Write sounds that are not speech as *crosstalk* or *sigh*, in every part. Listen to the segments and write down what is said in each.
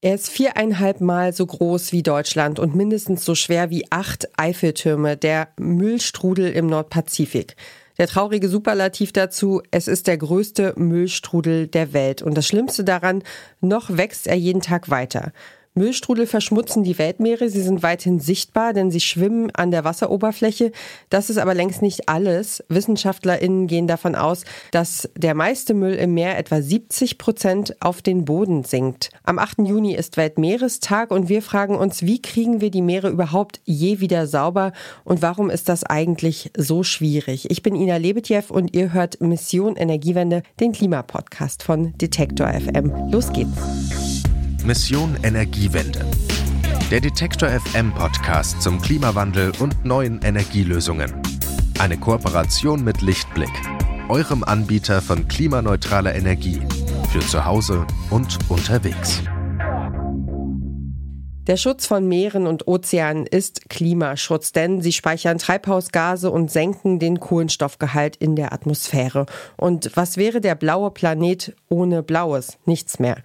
Er ist viereinhalb Mal so groß wie Deutschland und mindestens so schwer wie acht Eiffeltürme, der Müllstrudel im Nordpazifik. Der traurige Superlativ dazu, es ist der größte Müllstrudel der Welt. Und das Schlimmste daran, noch wächst er jeden Tag weiter. Müllstrudel verschmutzen die Weltmeere. Sie sind weithin sichtbar, denn sie schwimmen an der Wasseroberfläche. Das ist aber längst nicht alles. WissenschaftlerInnen gehen davon aus, dass der meiste Müll im Meer etwa 70 Prozent auf den Boden sinkt. Am 8. Juni ist Weltmeerestag und wir fragen uns, wie kriegen wir die Meere überhaupt je wieder sauber und warum ist das eigentlich so schwierig? Ich bin Ina Lebetjew und ihr hört Mission Energiewende, den Klimapodcast von Detektor FM. Los geht's. Mission Energiewende. Der Detektor FM Podcast zum Klimawandel und neuen Energielösungen. Eine Kooperation mit Lichtblick, eurem Anbieter von klimaneutraler Energie für zu Hause und unterwegs. Der Schutz von Meeren und Ozeanen ist Klimaschutz, denn sie speichern Treibhausgase und senken den Kohlenstoffgehalt in der Atmosphäre. Und was wäre der blaue Planet ohne Blaues? Nichts mehr.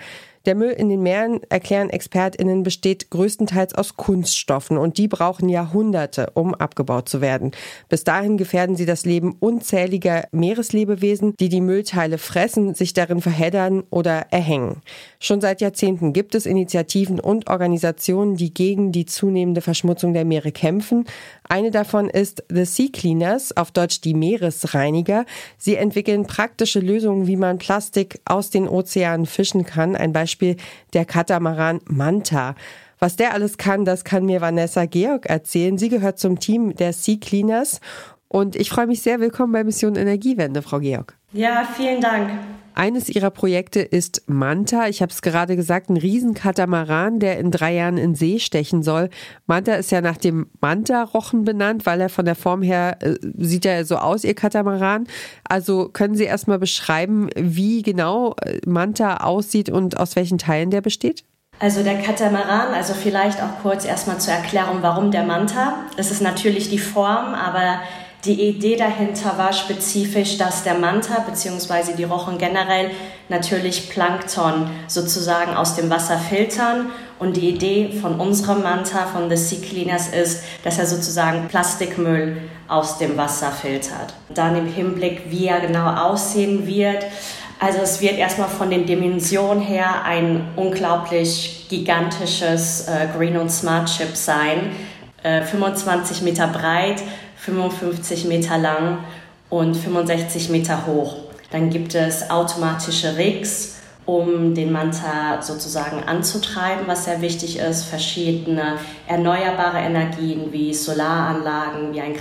Der Müll in den Meeren, erklären ExpertInnen, besteht größtenteils aus Kunststoffen und die brauchen Jahrhunderte, um abgebaut zu werden. Bis dahin gefährden sie das Leben unzähliger Meereslebewesen, die die Müllteile fressen, sich darin verheddern oder erhängen. Schon seit Jahrzehnten gibt es Initiativen und Organisationen, die gegen die zunehmende Verschmutzung der Meere kämpfen. Eine davon ist The Sea Cleaners, auf Deutsch die Meeresreiniger. Sie entwickeln praktische Lösungen, wie man Plastik aus den Ozeanen fischen kann. Ein Beispiel Beispiel der Katamaran Manta. Was der alles kann, das kann mir Vanessa Georg erzählen. Sie gehört zum Team der Sea Cleaners und ich freue mich sehr. Willkommen bei Mission Energiewende, Frau Georg. Ja, vielen Dank. Eines ihrer Projekte ist Manta. Ich habe es gerade gesagt, ein Riesenkatamaran, der in drei Jahren in See stechen soll. Manta ist ja nach dem Manta-Rochen benannt, weil er von der Form her äh, sieht er so aus, ihr Katamaran. Also können Sie erstmal beschreiben, wie genau äh, Manta aussieht und aus welchen Teilen der besteht? Also der Katamaran, also vielleicht auch kurz erstmal zur Erklärung, warum der Manta. Es ist natürlich die Form, aber die Idee dahinter war spezifisch, dass der Manta bzw. die Rochen generell natürlich Plankton sozusagen aus dem Wasser filtern. Und die Idee von unserem Manta, von The Sea Cleaners, ist, dass er sozusagen Plastikmüll aus dem Wasser filtert. Dann im Hinblick, wie er genau aussehen wird. Also es wird erstmal von den Dimensionen her ein unglaublich gigantisches äh, Green und Smart Chip sein. Äh, 25 Meter breit, 55 Meter lang und 65 Meter hoch. Dann gibt es automatische Rigs, um den Manta sozusagen anzutreiben, was sehr wichtig ist. Verschiedene erneuerbare Energien wie Solaranlagen, wie ein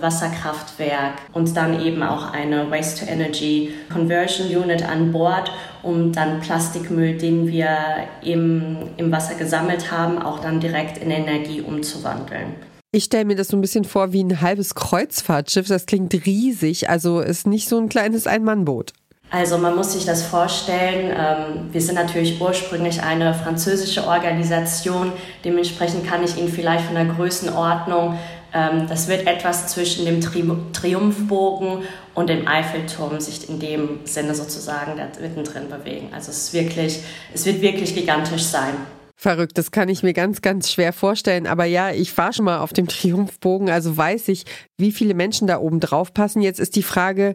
Wasserkraftwerk und dann eben auch eine Waste-to-Energy Conversion Unit an Bord, um dann Plastikmüll, den wir im, im Wasser gesammelt haben, auch dann direkt in Energie umzuwandeln. Ich stelle mir das so ein bisschen vor wie ein halbes Kreuzfahrtschiff. Das klingt riesig. Also ist nicht so ein kleines Ein-Mann-Boot. Also man muss sich das vorstellen, ähm, wir sind natürlich ursprünglich eine französische Organisation, dementsprechend kann ich Ihnen vielleicht von der Größenordnung, ähm, das wird etwas zwischen dem Triumphbogen und dem Eiffelturm sich in dem Sinne sozusagen mittendrin bewegen. Also es, wirklich, es wird wirklich gigantisch sein. Verrückt, das kann ich mir ganz, ganz schwer vorstellen. Aber ja, ich war schon mal auf dem Triumphbogen, also weiß ich, wie viele Menschen da oben drauf passen. Jetzt ist die Frage,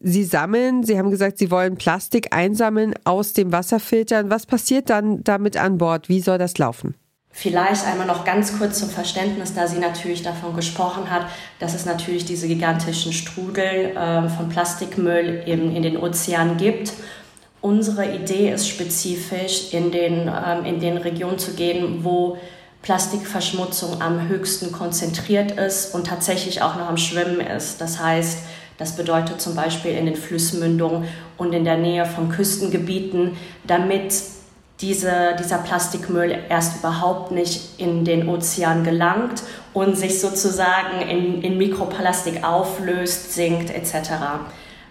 Sie sammeln, Sie haben gesagt, Sie wollen Plastik einsammeln, aus dem Wasser filtern. Was passiert dann damit an Bord? Wie soll das laufen? Vielleicht einmal noch ganz kurz zum Verständnis, da sie natürlich davon gesprochen hat, dass es natürlich diese gigantischen Strudel äh, von Plastikmüll in, in den Ozeanen gibt Unsere Idee ist spezifisch, in den, ähm, in den Regionen zu gehen, wo Plastikverschmutzung am höchsten konzentriert ist und tatsächlich auch noch am Schwimmen ist. Das heißt, das bedeutet zum Beispiel in den Flussmündungen und in der Nähe von Küstengebieten, damit diese, dieser Plastikmüll erst überhaupt nicht in den Ozean gelangt und sich sozusagen in, in Mikroplastik auflöst, sinkt etc.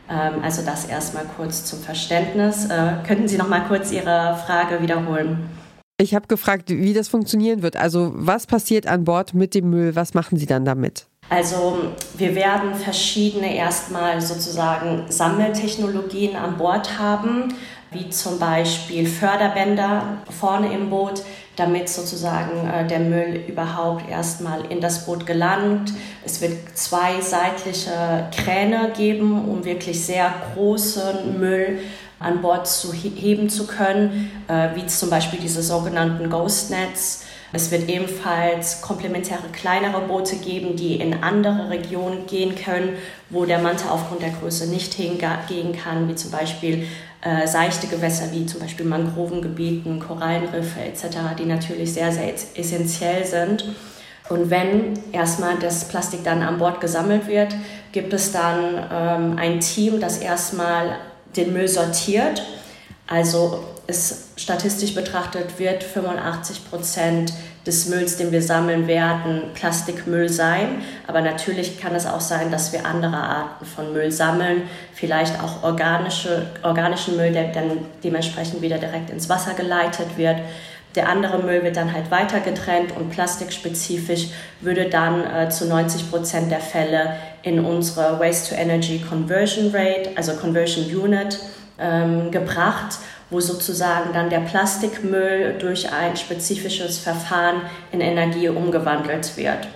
Ähm, also das erstmal kurz zum Verständnis. Äh, könnten Sie noch mal kurz Ihre Frage wiederholen? Ich habe gefragt, wie das funktionieren wird. Also was passiert an Bord mit dem Müll? Was machen Sie dann damit? Also wir werden verschiedene erstmal sozusagen Sammeltechnologien an Bord haben. wie zum Beispiel Förderbänder vorne im Boot, damit sozusagen äh, der Müll überhaupt erstmal in das Boot gelangt. Es wird zwei seitliche Kräne geben, um wirklich sehr großen Müll an Bord zu heben zu können, äh, wie zum Beispiel diese sogenannten Ghost Nets. Es wird ebenfalls komplementäre kleinere Boote geben, die in andere Regionen gehen können, wo der Manta aufgrund der Größe nicht hingehen kann, wie zum Beispiel äh, seichte Gewässer wie zum Beispiel Mangrovengebieten, Korallenriffe etc., die natürlich sehr, sehr essentiell sind. Und wenn erstmal das Plastik dann an Bord gesammelt wird, gibt es dann ähm, ein Team, das erstmal den Müll sortiert. Also ist statistisch betrachtet wird 85 Prozent des Mülls, den wir sammeln werden, Plastikmüll sein. Aber natürlich kann es auch sein, dass wir andere Arten von Müll sammeln, vielleicht auch organische, organischen Müll, der dann dementsprechend wieder direkt ins Wasser geleitet wird. Der andere Müll wird dann halt weiter getrennt und plastikspezifisch würde dann äh, zu 90 Prozent der Fälle in unsere Waste-to-Energy Conversion Rate, also Conversion Unit, ähm, gebracht wo sozusagen dann der Plastikmüll durch ein spezifisches Verfahren in Energie umgewandelt wird.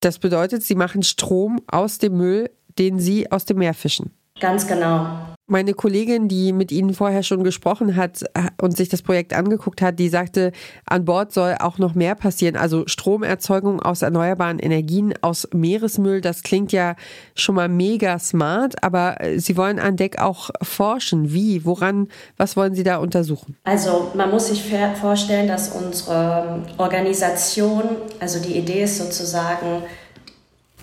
Das bedeutet, Sie machen Strom aus dem Müll, den Sie aus dem Meer fischen. Ganz genau. Meine Kollegin, die mit Ihnen vorher schon gesprochen hat und sich das Projekt angeguckt hat, die sagte, an Bord soll auch noch mehr passieren. Also Stromerzeugung aus erneuerbaren Energien, aus Meeresmüll, das klingt ja schon mal mega smart, aber Sie wollen an Deck auch forschen. Wie? Woran? Was wollen Sie da untersuchen? Also man muss sich vorstellen, dass unsere Organisation, also die Idee ist sozusagen,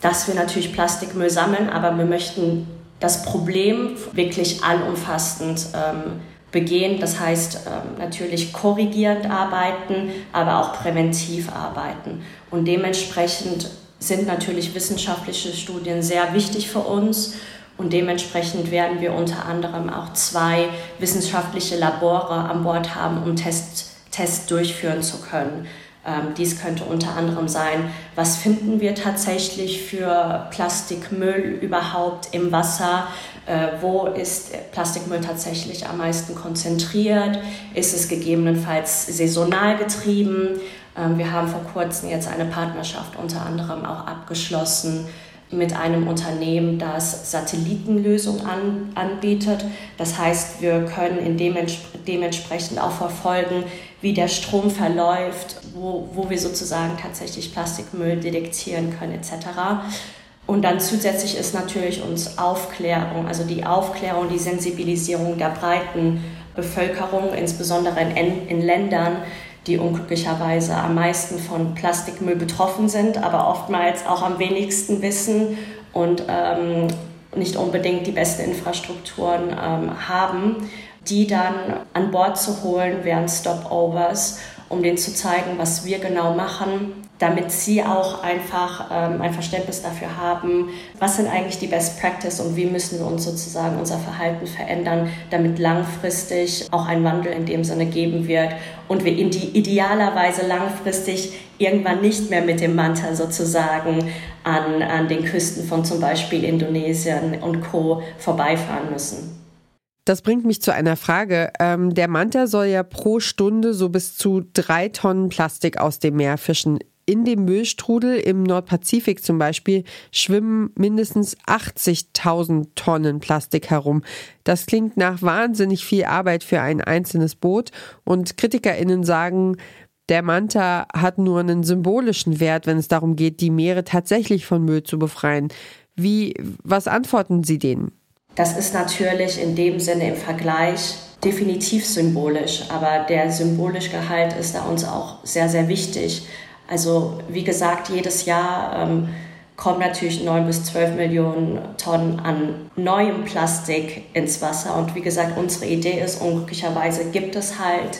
dass wir natürlich Plastikmüll sammeln, aber wir möchten das Problem wirklich allumfassend ähm, begehen. Das heißt ähm, natürlich korrigierend arbeiten, aber auch präventiv arbeiten. Und dementsprechend sind natürlich wissenschaftliche Studien sehr wichtig für uns. Und dementsprechend werden wir unter anderem auch zwei wissenschaftliche Labore an Bord haben, um Tests, Tests durchführen zu können. Ähm, dies könnte unter anderem sein, was finden wir tatsächlich für Plastikmüll überhaupt im Wasser? Äh, wo ist Plastikmüll tatsächlich am meisten konzentriert? Ist es gegebenenfalls saisonal getrieben? Ähm, wir haben vor kurzem jetzt eine Partnerschaft unter anderem auch abgeschlossen mit einem Unternehmen, das Satellitenlösungen an, anbietet. Das heißt, wir können in dements dementsprechend auch verfolgen, wie der Strom verläuft, wo, wo wir sozusagen tatsächlich Plastikmüll detektieren können etc. Und dann zusätzlich ist natürlich uns Aufklärung, also die Aufklärung, die Sensibilisierung der breiten Bevölkerung, insbesondere in, in Ländern, die unglücklicherweise am meisten von Plastikmüll betroffen sind, aber oftmals auch am wenigsten wissen und ähm, nicht unbedingt die besten Infrastrukturen ähm, haben, die dann an Bord zu holen während Stopovers, um denen zu zeigen, was wir genau machen, damit sie auch einfach ähm, ein Verständnis dafür haben, was sind eigentlich die Best Practice und wie müssen wir uns sozusagen unser Verhalten verändern, damit langfristig auch ein Wandel in dem Sinne geben wird und wir in die idealerweise langfristig irgendwann nicht mehr mit dem Manta sozusagen an, an den Küsten von zum Beispiel Indonesien und Co. vorbeifahren müssen. Das bringt mich zu einer Frage. Ähm, der Manta soll ja pro Stunde so bis zu drei Tonnen Plastik aus dem Meer fischen in dem Müllstrudel im Nordpazifik zum Beispiel schwimmen mindestens 80.000 Tonnen Plastik herum. Das klingt nach wahnsinnig viel Arbeit für ein einzelnes Boot und KritikerInnen sagen, der Manta hat nur einen symbolischen Wert, wenn es darum geht, die Meere tatsächlich von Müll zu befreien. Wie, was antworten Sie denen? Das ist natürlich in dem Sinne im Vergleich definitiv symbolisch, aber der symbolische Gehalt ist da uns auch sehr, sehr wichtig. Also wie gesagt, jedes Jahr ähm, kommen natürlich 9 bis 12 Millionen Tonnen an neuem Plastik ins Wasser. Und wie gesagt, unsere Idee ist, unglücklicherweise gibt es halt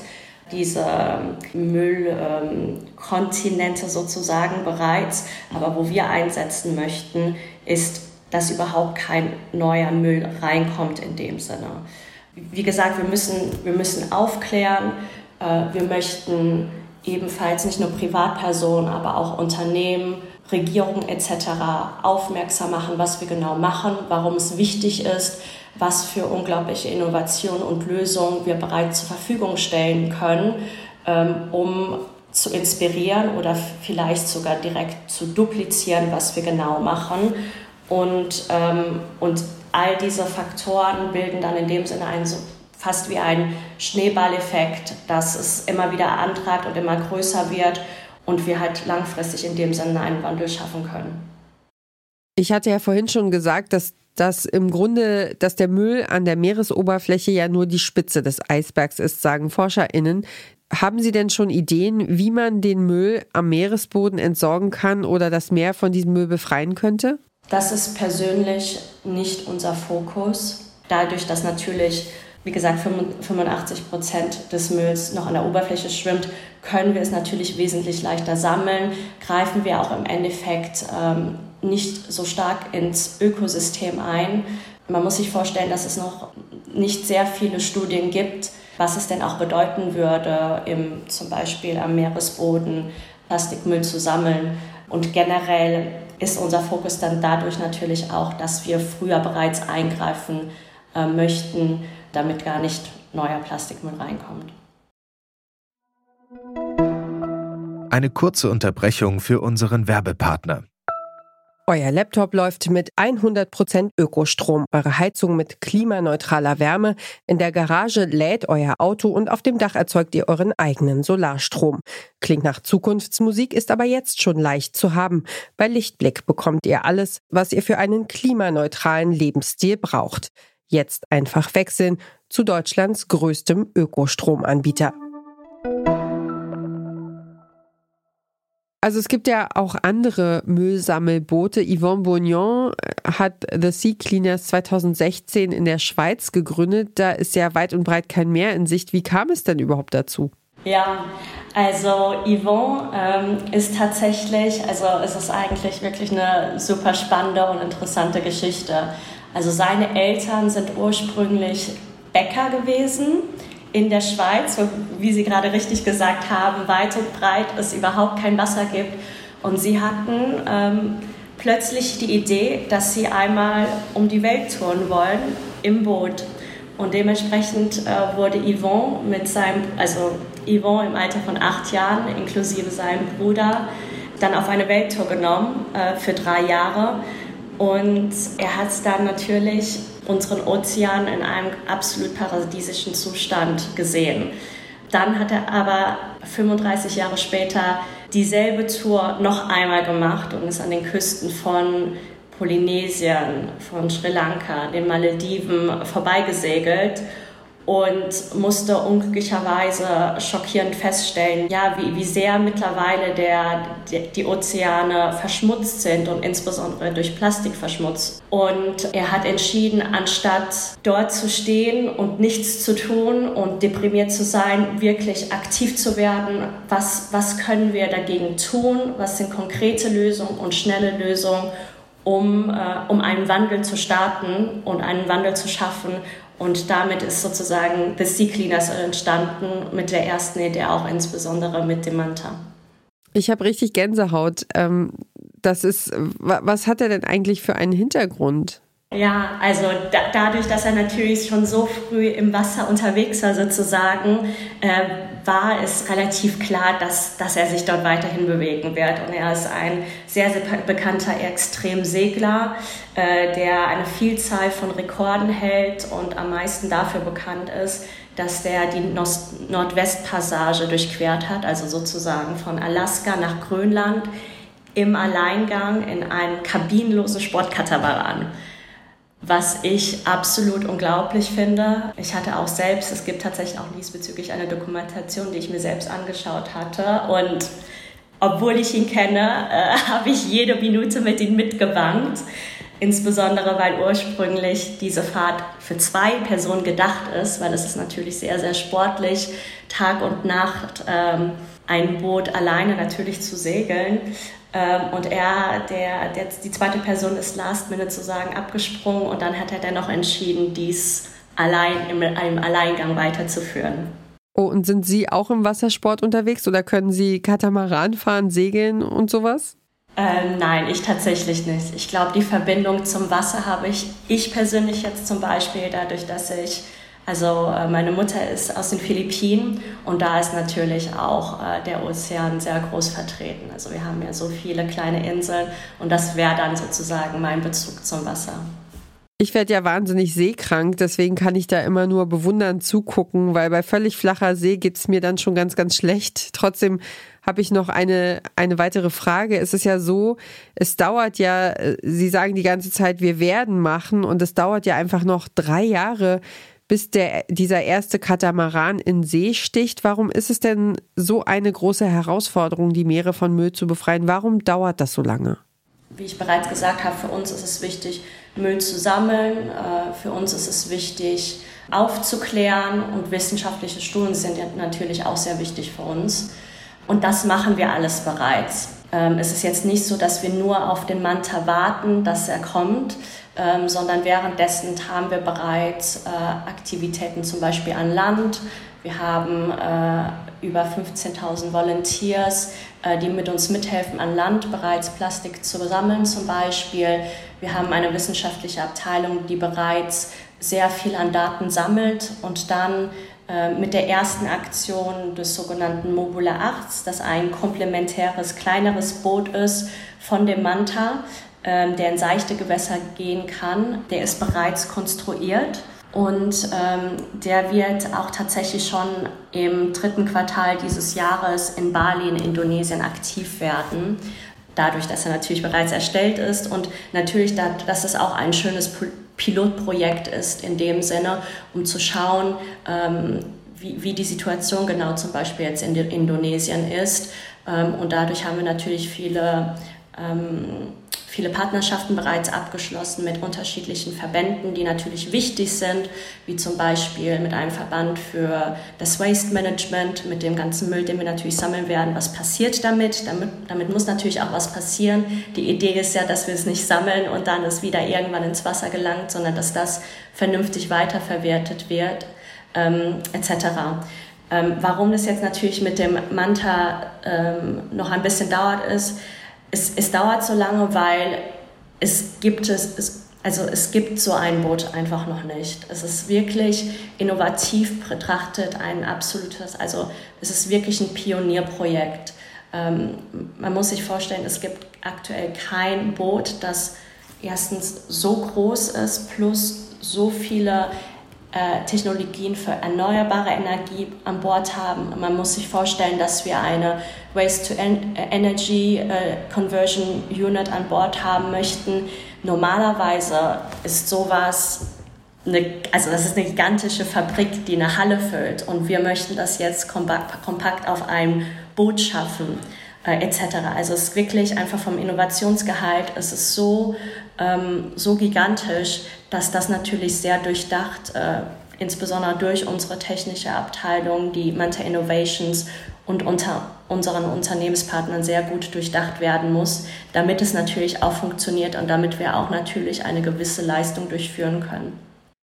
diese ähm, Müllkontinente ähm, sozusagen bereits. Aber wo wir einsetzen möchten, ist, dass überhaupt kein neuer Müll reinkommt in dem Sinne. Wie gesagt, wir müssen, wir müssen aufklären, äh, wir möchten ebenfalls nicht nur Privatpersonen, aber auch Unternehmen, Regierungen etc. aufmerksam machen, was wir genau machen, warum es wichtig ist, was für unglaubliche Innovationen und Lösungen wir bereits zur Verfügung stellen können, ähm, um zu inspirieren oder vielleicht sogar direkt zu duplizieren, was wir genau machen. Und, ähm, und all diese Faktoren bilden dann in dem Sinne einen fast wie ein Schneeballeffekt, dass es immer wieder antreibt und immer größer wird und wir halt langfristig in dem Sinne einen Wandel schaffen können. Ich hatte ja vorhin schon gesagt, dass dass im Grunde, dass der Müll an der Meeresoberfläche ja nur die Spitze des Eisbergs ist, sagen ForscherInnen. Haben Sie denn schon Ideen, wie man den Müll am Meeresboden entsorgen kann oder das Meer von diesem Müll befreien könnte? Das ist persönlich nicht unser Fokus. Dadurch, dass natürlich wie gesagt, 85 Prozent des Mülls noch an der Oberfläche schwimmt, können wir es natürlich wesentlich leichter sammeln, greifen wir auch im Endeffekt ähm, nicht so stark ins Ökosystem ein. Man muss sich vorstellen, dass es noch nicht sehr viele Studien gibt, was es denn auch bedeuten würde, im, zum Beispiel am Meeresboden Plastikmüll zu sammeln. Und generell ist unser Fokus dann dadurch natürlich auch, dass wir früher bereits eingreifen äh, möchten, damit gar nicht neuer Plastikmüll reinkommt. Eine kurze Unterbrechung für unseren Werbepartner. Euer Laptop läuft mit 100% Ökostrom, eure Heizung mit klimaneutraler Wärme, in der Garage lädt euer Auto und auf dem Dach erzeugt ihr euren eigenen Solarstrom. Klingt nach Zukunftsmusik, ist aber jetzt schon leicht zu haben. Bei Lichtblick bekommt ihr alles, was ihr für einen klimaneutralen Lebensstil braucht. Jetzt einfach wechseln zu Deutschlands größtem Ökostromanbieter. Also es gibt ja auch andere Müllsammelboote. Yvonne Bourgnon hat The Sea Cleaners 2016 in der Schweiz gegründet. Da ist ja weit und breit kein Meer in Sicht. Wie kam es denn überhaupt dazu? Ja, also Yvonne ähm, ist tatsächlich, also es ist eigentlich wirklich eine super spannende und interessante Geschichte. Also seine Eltern sind ursprünglich Bäcker gewesen in der Schweiz, wo, wie Sie gerade richtig gesagt haben, weit und breit es überhaupt kein Wasser gibt. Und sie hatten ähm, plötzlich die Idee, dass sie einmal um die Welt touren wollen im Boot. Und dementsprechend äh, wurde Yvon mit seinem, also Yvon im Alter von acht Jahren, inklusive seinem Bruder, dann auf eine Welttour genommen äh, für drei Jahre und er hat dann natürlich unseren Ozean in einem absolut paradiesischen Zustand gesehen. Dann hat er aber 35 Jahre später dieselbe Tour noch einmal gemacht und ist an den Küsten von Polynesien, von Sri Lanka, den Malediven vorbeigesegelt und musste unglücklicherweise schockierend feststellen, ja, wie, wie sehr mittlerweile der, die, die Ozeane verschmutzt sind und insbesondere durch Plastik verschmutzt. Und er hat entschieden, anstatt dort zu stehen und nichts zu tun und deprimiert zu sein, wirklich aktiv zu werden. Was, was können wir dagegen tun? Was sind konkrete Lösungen und schnelle Lösungen? Um, äh, um einen Wandel zu starten und einen Wandel zu schaffen und damit ist sozusagen The Sea Cleaners entstanden mit der ersten Idee, auch insbesondere mit dem Manta. Ich habe richtig Gänsehaut. Ähm, das ist, was hat er denn eigentlich für einen Hintergrund? Ja, also da, dadurch, dass er natürlich schon so früh im Wasser unterwegs war sozusagen, äh, war es relativ klar, dass, dass er sich dort weiterhin bewegen wird. Und er ist ein sehr, sehr bekannter Extremsegler, äh, der eine Vielzahl von Rekorden hält und am meisten dafür bekannt ist, dass der die Nordwestpassage durchquert hat, also sozusagen von Alaska nach Grönland im Alleingang in einem kabinenlosen Sportkatamaran was ich absolut unglaublich finde. Ich hatte auch selbst, es gibt tatsächlich auch diesbezüglich eine Dokumentation, die ich mir selbst angeschaut hatte. Und obwohl ich ihn kenne, äh, *laughs* habe ich jede Minute mit ihm mitgebankt. Insbesondere weil ursprünglich diese Fahrt für zwei Personen gedacht ist, weil es ist natürlich sehr, sehr sportlich, Tag und Nacht ähm, ein Boot alleine natürlich zu segeln. Ähm, und er, der, der, die zweite Person ist last minute sozusagen abgesprungen und dann hat er dennoch entschieden, dies allein in einem Alleingang weiterzuführen. Oh, und sind Sie auch im Wassersport unterwegs oder können Sie Katamaran fahren, segeln und sowas? Ähm, nein, ich tatsächlich nicht. Ich glaube, die Verbindung zum Wasser habe ich, ich persönlich jetzt zum Beispiel, dadurch, dass ich, also äh, meine Mutter ist aus den Philippinen und da ist natürlich auch äh, der Ozean sehr groß vertreten. Also wir haben ja so viele kleine Inseln und das wäre dann sozusagen mein Bezug zum Wasser. Ich werde ja wahnsinnig seekrank, deswegen kann ich da immer nur bewundernd zugucken, weil bei völlig flacher See geht es mir dann schon ganz, ganz schlecht. Trotzdem habe ich noch eine, eine weitere Frage. Es ist ja so, es dauert ja, Sie sagen die ganze Zeit, wir werden machen und es dauert ja einfach noch drei Jahre, bis der, dieser erste Katamaran in See sticht. Warum ist es denn so eine große Herausforderung, die Meere von Müll zu befreien? Warum dauert das so lange? Wie ich bereits gesagt habe, für uns ist es wichtig, Müll zu sammeln. Äh, für uns ist es wichtig, aufzuklären und wissenschaftliche Studien sind natürlich auch sehr wichtig für uns. Und das machen wir alles bereits. Ähm, es ist jetzt nicht so, dass wir nur auf den Manta warten, dass er kommt, ähm, sondern währenddessen haben wir bereits äh, Aktivitäten zum Beispiel an Land. Wir haben äh, über 15.000 Volunteers, äh, die mit uns mithelfen, an Land bereits Plastik zu sammeln zum Beispiel. Wir haben eine wissenschaftliche Abteilung, die bereits sehr viel an Daten sammelt und dann äh, mit der ersten Aktion des sogenannten Mobula 8, das ein komplementäres, kleineres Boot ist von dem Manta, der in seichte Gewässer gehen kann, der ist bereits konstruiert. Und ähm, der wird auch tatsächlich schon im dritten Quartal dieses Jahres in Bali in Indonesien aktiv werden dadurch, dass er natürlich bereits erstellt ist und natürlich, dass es auch ein schönes Pilotprojekt ist in dem Sinne, um zu schauen, ähm, wie, wie die Situation genau zum Beispiel jetzt in Indonesien ist. Ähm, und dadurch haben wir natürlich viele ähm, viele Partnerschaften bereits abgeschlossen mit unterschiedlichen Verbänden, die natürlich wichtig sind, wie zum Beispiel mit einem Verband für das Waste Management, mit dem ganzen Müll, den wir natürlich sammeln werden. Was passiert damit? Damit, damit muss natürlich auch was passieren. Die Idee ist ja, dass wir es nicht sammeln und dann es wieder irgendwann ins Wasser gelangt, sondern dass das vernünftig weiterverwertet wird, ähm, etc. Ähm, warum das jetzt natürlich mit dem Manta ähm, noch ein bisschen dauert, ist, es, es dauert so lange, weil es gibt es, es, also es gibt so ein Boot einfach noch nicht. Es ist wirklich innovativ betrachtet ein absolutes, also es ist wirklich ein Pionierprojekt. Ähm, man muss sich vorstellen, es gibt aktuell kein Boot, das erstens so groß ist, plus so viele äh, Technologien für erneuerbare Energie an Bord haben. Man muss sich vorstellen, dass wir eine Waste-to-Energy äh, Conversion Unit an Bord haben möchten. Normalerweise ist sowas eine, also das ist eine gigantische Fabrik, die eine Halle füllt und wir möchten das jetzt kompakt, kompakt auf einem Boot schaffen äh, etc. Also es ist wirklich einfach vom Innovationsgehalt, es ist so, ähm, so gigantisch, dass das natürlich sehr durchdacht, äh, insbesondere durch unsere technische Abteilung, die Manta Innovations und unter unseren Unternehmenspartnern sehr gut durchdacht werden muss, damit es natürlich auch funktioniert und damit wir auch natürlich eine gewisse Leistung durchführen können.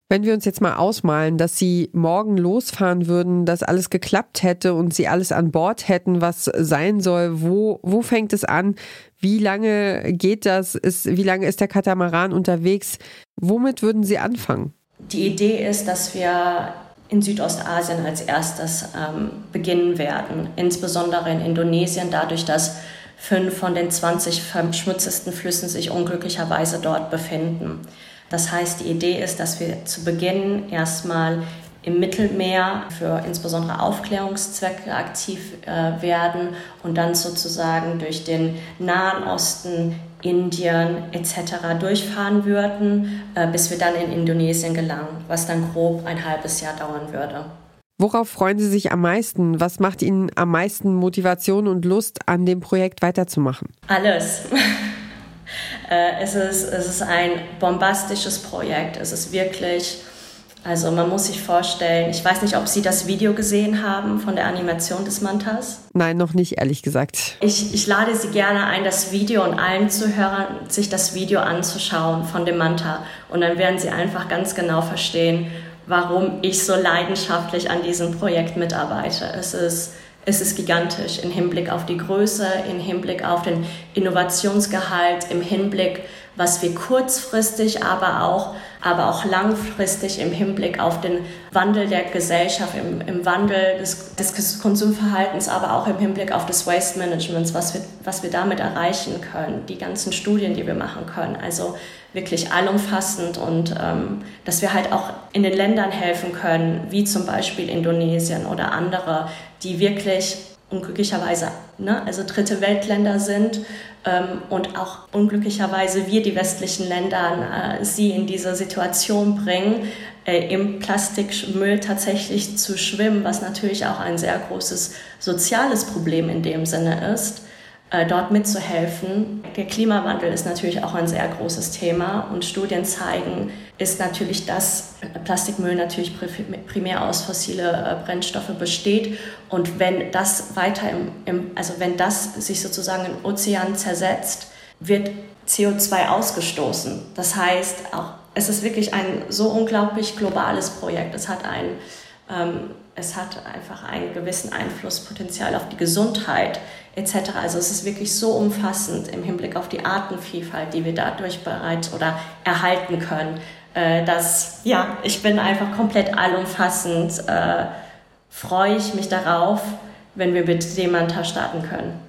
Wenn wir uns jetzt mal ausmalen, dass Sie morgen losfahren würden, dass alles geklappt hätte und Sie alles an Bord hätten, was sein soll, wo, wo fängt es an? Wie lange geht das? Ist, wie lange ist der Katamaran unterwegs? Womit würden Sie anfangen? Die Idee ist, dass wir in Südostasien als erstes ähm, beginnen werden, insbesondere in Indonesien, dadurch, dass fünf von den 20 verschmutztesten Flüssen sich unglücklicherweise dort befinden. Das heißt, die Idee ist, dass wir zu Beginn erstmal im Mittelmeer für insbesondere Aufklärungszwecke aktiv äh, werden und dann sozusagen durch den Nahen Osten, Indien etc. durchfahren würden, äh, bis wir dann in Indonesien gelangen, was dann grob ein halbes Jahr dauern würde. Worauf freuen Sie sich am meisten? Was macht Ihnen am meisten Motivation und Lust, an dem Projekt weiterzumachen? Alles. *laughs* Äh, es, ist, es ist ein bombastisches Projekt. Es ist wirklich, also man muss sich vorstellen, ich weiß nicht, ob Sie das Video gesehen haben von der Animation des Mantas. Nein, noch nicht, ehrlich gesagt. Ich, ich lade Sie gerne ein, das Video und allen Zuhörern, sich das Video anzuschauen von dem Manta. Und dann werden Sie einfach ganz genau verstehen, warum ich so leidenschaftlich an diesem Projekt mitarbeite. Es ist ist es gigantisch im Hinblick auf die Größe, im Hinblick auf den Innovationsgehalt, im Hinblick was wir kurzfristig, aber auch, aber auch langfristig im Hinblick auf den Wandel der Gesellschaft, im, im Wandel des, des Konsumverhaltens, aber auch im Hinblick auf das Waste Management, was wir, was wir damit erreichen können, die ganzen Studien, die wir machen können. Also wirklich allumfassend und ähm, dass wir halt auch in den Ländern helfen können, wie zum Beispiel Indonesien oder andere, die wirklich unglücklicherweise, ne, also dritte Weltländer sind ähm, und auch unglücklicherweise wir, die westlichen Länder, äh, sie in diese Situation bringen, äh, im Plastikmüll tatsächlich zu schwimmen, was natürlich auch ein sehr großes soziales Problem in dem Sinne ist. Äh, dort mitzuhelfen. Der Klimawandel ist natürlich auch ein sehr großes Thema und Studien zeigen, ist natürlich, dass Plastikmüll natürlich primär aus fossile äh, Brennstoffe besteht und wenn das weiter im, im also wenn das sich sozusagen im Ozean zersetzt, wird CO2 ausgestoßen. Das heißt, auch es ist wirklich ein so unglaublich globales Projekt. Es hat ein ähm, es hat einfach einen gewissen Einflusspotenzial auf die Gesundheit etc. Also es ist wirklich so umfassend im Hinblick auf die Artenvielfalt, die wir dadurch bereits oder erhalten können, äh, dass ja, ich bin einfach komplett allumfassend, äh, freue ich mich darauf, wenn wir mit dem Manta starten können.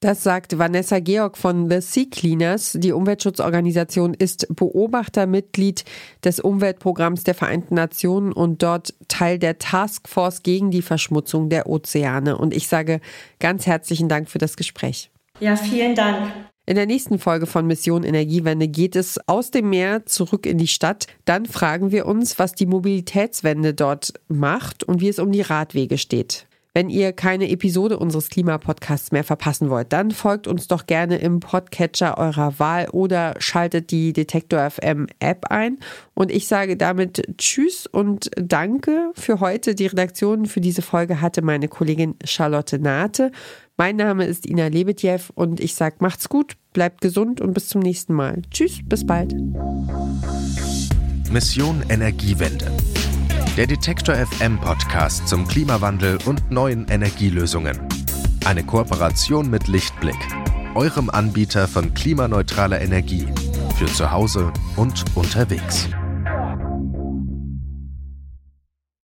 Das sagt Vanessa Georg von The Sea Cleaners. Die Umweltschutzorganisation ist Beobachtermitglied des Umweltprogramms der Vereinten Nationen und dort Teil der Taskforce gegen die Verschmutzung der Ozeane. Und ich sage ganz herzlichen Dank für das Gespräch. Ja, vielen Dank. In der nächsten Folge von Mission Energiewende geht es aus dem Meer zurück in die Stadt. Dann fragen wir uns, was die Mobilitätswende dort macht und wie es um die Radwege steht. Wenn ihr keine Episode unseres Klimapodcasts mehr verpassen wollt, dann folgt uns doch gerne im Podcatcher eurer Wahl oder schaltet die Detektor FM App ein. Und ich sage damit Tschüss und Danke für heute. Die Redaktion für diese Folge hatte meine Kollegin Charlotte Nate. Mein Name ist Ina Lebetjew und ich sage macht's gut, bleibt gesund und bis zum nächsten Mal. Tschüss, bis bald. Mission Energiewende der Detektor FM Podcast zum Klimawandel und neuen Energielösungen. Eine Kooperation mit Lichtblick, eurem Anbieter von klimaneutraler Energie für zu Hause und unterwegs.